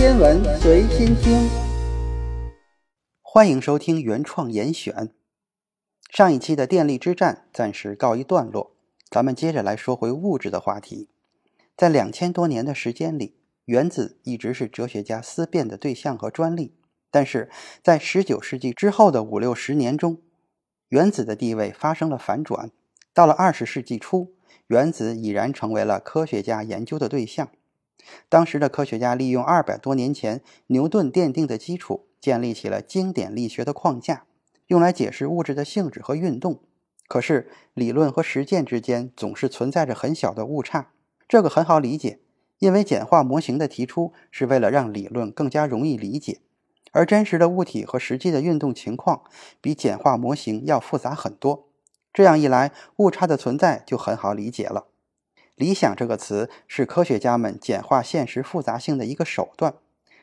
天文随心听，欢迎收听原创严选。上一期的电力之战暂时告一段落，咱们接着来说回物质的话题。在两千多年的时间里，原子一直是哲学家思辨的对象和专利。但是在十九世纪之后的五六十年中，原子的地位发生了反转。到了二十世纪初，原子已然成为了科学家研究的对象。当时的科学家利用二百多年前牛顿奠定的基础，建立起了经典力学的框架，用来解释物质的性质和运动。可是，理论和实践之间总是存在着很小的误差。这个很好理解，因为简化模型的提出是为了让理论更加容易理解，而真实的物体和实际的运动情况比简化模型要复杂很多。这样一来，误差的存在就很好理解了。理想这个词是科学家们简化现实复杂性的一个手段。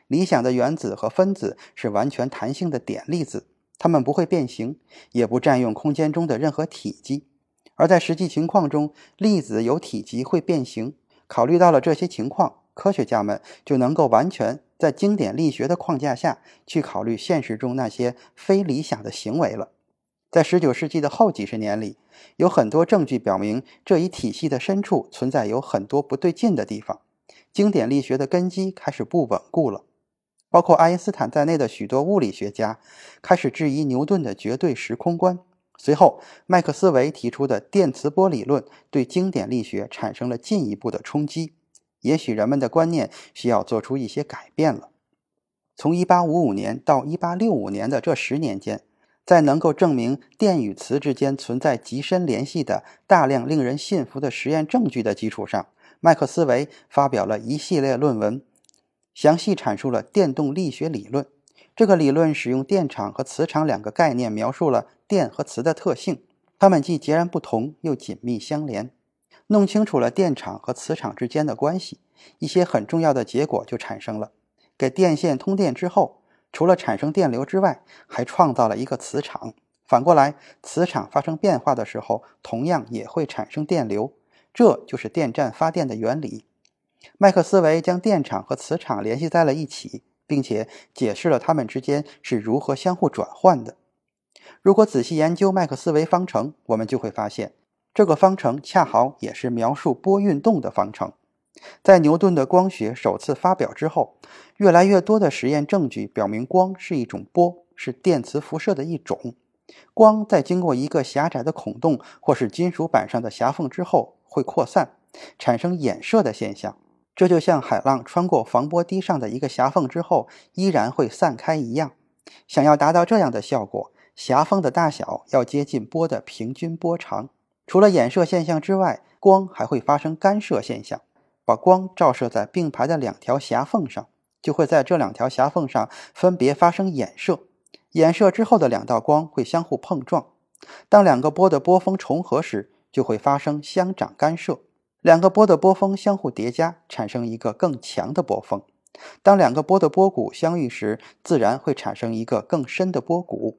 理想的原子和分子是完全弹性的点粒子，它们不会变形，也不占用空间中的任何体积。而在实际情况中，粒子有体积会变形。考虑到了这些情况，科学家们就能够完全在经典力学的框架下去考虑现实中那些非理想的行为了。在19世纪的后几十年里，有很多证据表明这一体系的深处存在有很多不对劲的地方，经典力学的根基开始不稳固了。包括爱因斯坦在内的许多物理学家开始质疑牛顿的绝对时空观。随后，麦克斯韦提出的电磁波理论对经典力学产生了进一步的冲击。也许人们的观念需要做出一些改变了。从1855年到1865年的这十年间。在能够证明电与磁之间存在极深联系的大量令人信服的实验证据的基础上，麦克斯韦发表了一系列论文，详细阐述了电动力学理论。这个理论使用电场和磁场两个概念描述了电和磁的特性，它们既截然不同又紧密相连。弄清楚了电场和磁场之间的关系，一些很重要的结果就产生了。给电线通电之后。除了产生电流之外，还创造了一个磁场。反过来，磁场发生变化的时候，同样也会产生电流。这就是电站发电的原理。麦克斯韦将电场和磁场联系在了一起，并且解释了它们之间是如何相互转换的。如果仔细研究麦克斯韦方程，我们就会发现，这个方程恰好也是描述波运动的方程。在牛顿的光学首次发表之后，越来越多的实验证据表明，光是一种波，是电磁辐射的一种。光在经过一个狭窄的孔洞或是金属板上的狭缝之后，会扩散，产生衍射的现象。这就像海浪穿过防波堤上的一个狭缝之后，依然会散开一样。想要达到这样的效果，狭缝的大小要接近波的平均波长。除了衍射现象之外，光还会发生干涉现象。把光照射在并排的两条狭缝上，就会在这两条狭缝上分别发生衍射。衍射之后的两道光会相互碰撞。当两个波的波峰重合时，就会发生相长干涉。两个波的波峰相互叠加，产生一个更强的波峰。当两个波的波谷相遇时，自然会产生一个更深的波谷。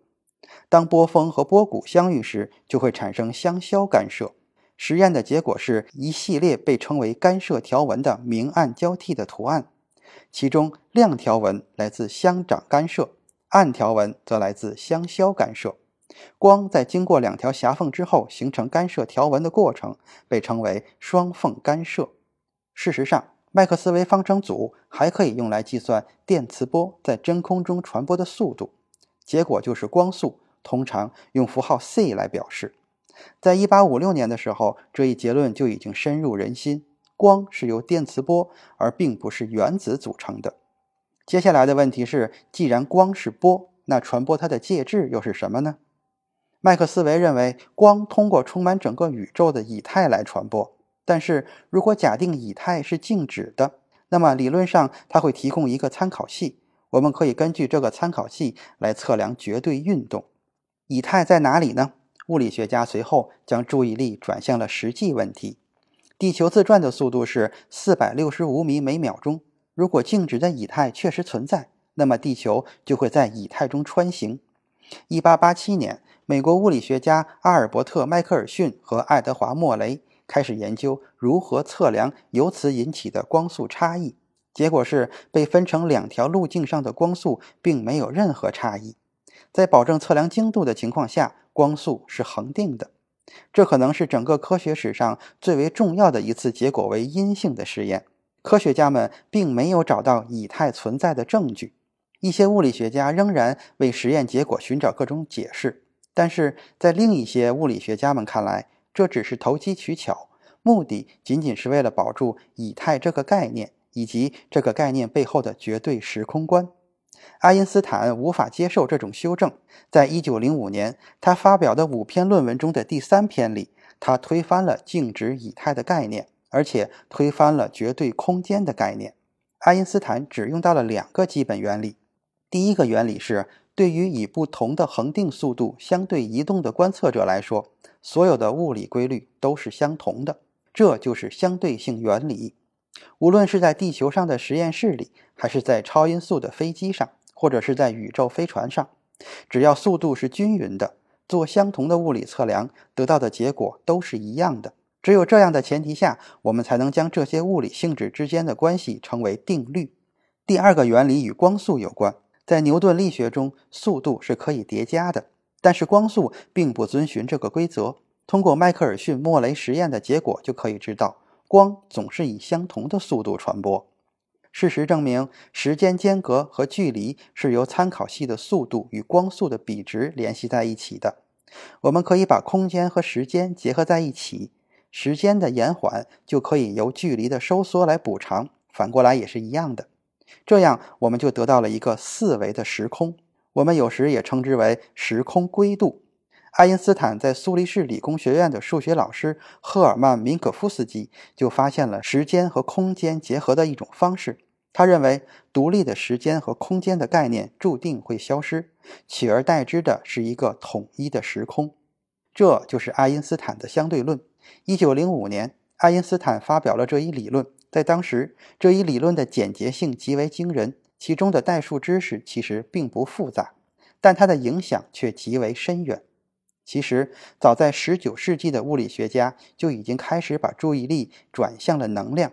当波峰和波谷相遇时，就会产生相消干涉。实验的结果是一系列被称为干涉条纹的明暗交替的图案，其中亮条纹来自相长干涉，暗条纹则来自相消干涉。光在经过两条狭缝之后形成干涉条纹的过程被称为双缝干涉。事实上，麦克斯韦方程组还可以用来计算电磁波在真空中传播的速度，结果就是光速，通常用符号 c 来表示。在一八五六年的时候，这一结论就已经深入人心：光是由电磁波，而并不是原子组成的。接下来的问题是，既然光是波，那传播它的介质又是什么呢？麦克斯韦认为，光通过充满整个宇宙的以太来传播。但是如果假定以太是静止的，那么理论上它会提供一个参考系，我们可以根据这个参考系来测量绝对运动。以太在哪里呢？物理学家随后将注意力转向了实际问题。地球自转的速度是四百六十五米每秒钟。如果静止的以太确实存在，那么地球就会在以太中穿行。一八八七年，美国物理学家阿尔伯特·迈克尔逊和爱德华·莫雷开始研究如何测量由此引起的光速差异。结果是被分成两条路径上的光速并没有任何差异。在保证测量精度的情况下，光速是恒定的。这可能是整个科学史上最为重要的一次结果为阴性的实验。科学家们并没有找到以太存在的证据。一些物理学家仍然为实验结果寻找各种解释，但是在另一些物理学家们看来，这只是投机取巧，目的仅仅是为了保住以太这个概念以及这个概念背后的绝对时空观。爱因斯坦无法接受这种修正。在一九零五年，他发表的五篇论文中的第三篇里，他推翻了静止以太的概念，而且推翻了绝对空间的概念。爱因斯坦只用到了两个基本原理。第一个原理是，对于以不同的恒定速度相对移动的观测者来说，所有的物理规律都是相同的，这就是相对性原理。无论是在地球上的实验室里，还是在超音速的飞机上，或者是在宇宙飞船上，只要速度是均匀的，做相同的物理测量，得到的结果都是一样的。只有这样的前提下，我们才能将这些物理性质之间的关系称为定律。第二个原理与光速有关，在牛顿力学中，速度是可以叠加的，但是光速并不遵循这个规则。通过迈克尔逊莫雷实验的结果就可以知道，光总是以相同的速度传播。事实证明，时间间隔和距离是由参考系的速度与光速的比值联系在一起的。我们可以把空间和时间结合在一起，时间的延缓就可以由距离的收缩来补偿，反过来也是一样的。这样，我们就得到了一个四维的时空。我们有时也称之为时空规度。爱因斯坦在苏黎世理工学院的数学老师赫尔曼·明可夫斯基就发现了时间和空间结合的一种方式。他认为，独立的时间和空间的概念注定会消失，取而代之的是一个统一的时空。这就是爱因斯坦的相对论。一九零五年，爱因斯坦发表了这一理论。在当时，这一理论的简洁性极为惊人，其中的代数知识其实并不复杂，但它的影响却极为深远。其实，早在19世纪的物理学家就已经开始把注意力转向了能量，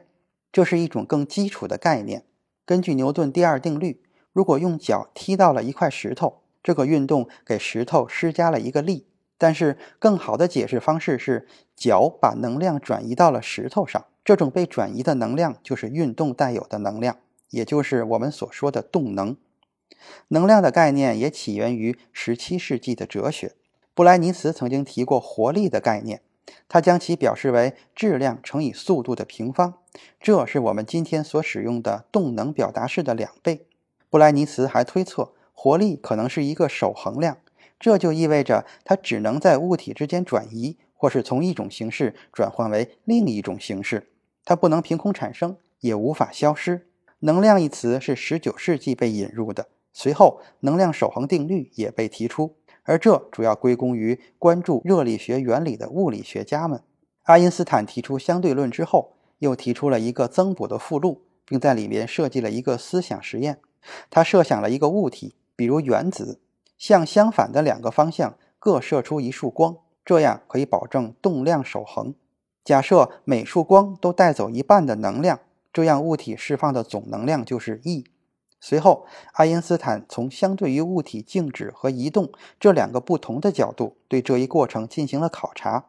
这是一种更基础的概念。根据牛顿第二定律，如果用脚踢到了一块石头，这个运动给石头施加了一个力。但是，更好的解释方式是，脚把能量转移到了石头上，这种被转移的能量就是运动带有的能量，也就是我们所说的动能。能量的概念也起源于17世纪的哲学。布莱尼茨曾经提过活力的概念，他将其表示为质量乘以速度的平方，这是我们今天所使用的动能表达式的两倍。布莱尼茨还推测，活力可能是一个守恒量，这就意味着它只能在物体之间转移，或是从一种形式转换为另一种形式，它不能凭空产生，也无法消失。能量一词是19世纪被引入的，随后能量守恒定律也被提出。而这主要归功于关注热力学原理的物理学家们。爱因斯坦提出相对论之后，又提出了一个增补的附录，并在里面设计了一个思想实验。他设想了一个物体，比如原子，向相反的两个方向各射出一束光，这样可以保证动量守恒。假设每束光都带走一半的能量，这样物体释放的总能量就是 E。随后，爱因斯坦从相对于物体静止和移动这两个不同的角度对这一过程进行了考察。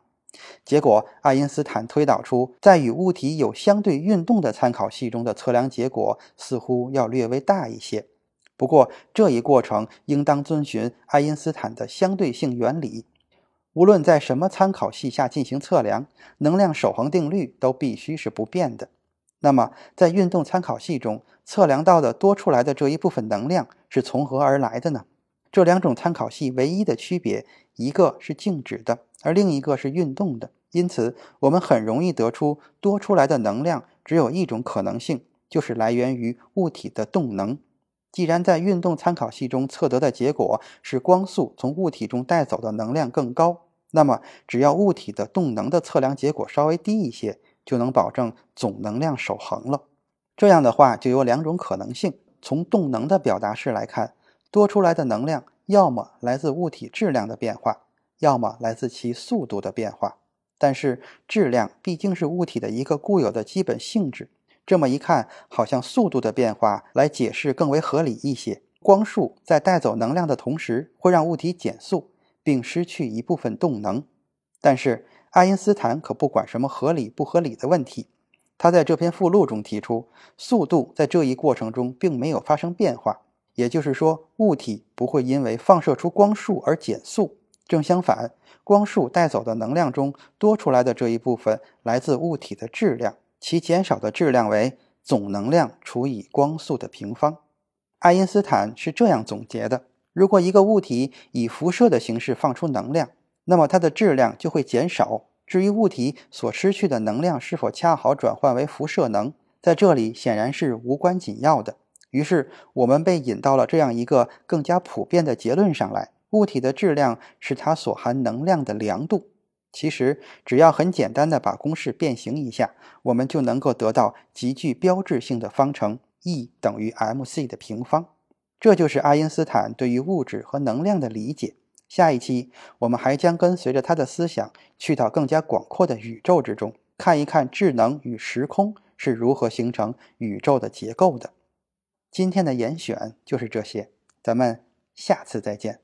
结果，爱因斯坦推导出，在与物体有相对运动的参考系中的测量结果似乎要略微大一些。不过，这一过程应当遵循爱因斯坦的相对性原理。无论在什么参考系下进行测量，能量守恒定律都必须是不变的。那么，在运动参考系中，测量到的多出来的这一部分能量是从何而来的呢？这两种参考系唯一的区别，一个是静止的，而另一个是运动的。因此，我们很容易得出多出来的能量只有一种可能性，就是来源于物体的动能。既然在运动参考系中测得的结果是光速从物体中带走的能量更高，那么只要物体的动能的测量结果稍微低一些，就能保证总能量守恒了。这样的话，就有两种可能性。从动能的表达式来看，多出来的能量要么来自物体质量的变化，要么来自其速度的变化。但是质量毕竟是物体的一个固有的基本性质，这么一看，好像速度的变化来解释更为合理一些。光束在带走能量的同时，会让物体减速，并失去一部分动能。但是爱因斯坦可不管什么合理不合理的问题，他在这篇附录中提出，速度在这一过程中并没有发生变化，也就是说，物体不会因为放射出光束而减速。正相反，光束带走的能量中多出来的这一部分来自物体的质量，其减少的质量为总能量除以光速的平方。爱因斯坦是这样总结的：如果一个物体以辐射的形式放出能量，那么它的质量就会减少。至于物体所失去的能量是否恰好转换为辐射能，在这里显然是无关紧要的。于是我们被引到了这样一个更加普遍的结论上来。物体的质量是它所含能量的量度。其实，只要很简单的把公式变形一下，我们就能够得到极具标志性的方程 E 等于 mc 的平方。这就是爱因斯坦对于物质和能量的理解。下一期我们还将跟随着他的思想去到更加广阔的宇宙之中，看一看智能与时空是如何形成宇宙的结构的。今天的严选就是这些，咱们下次再见。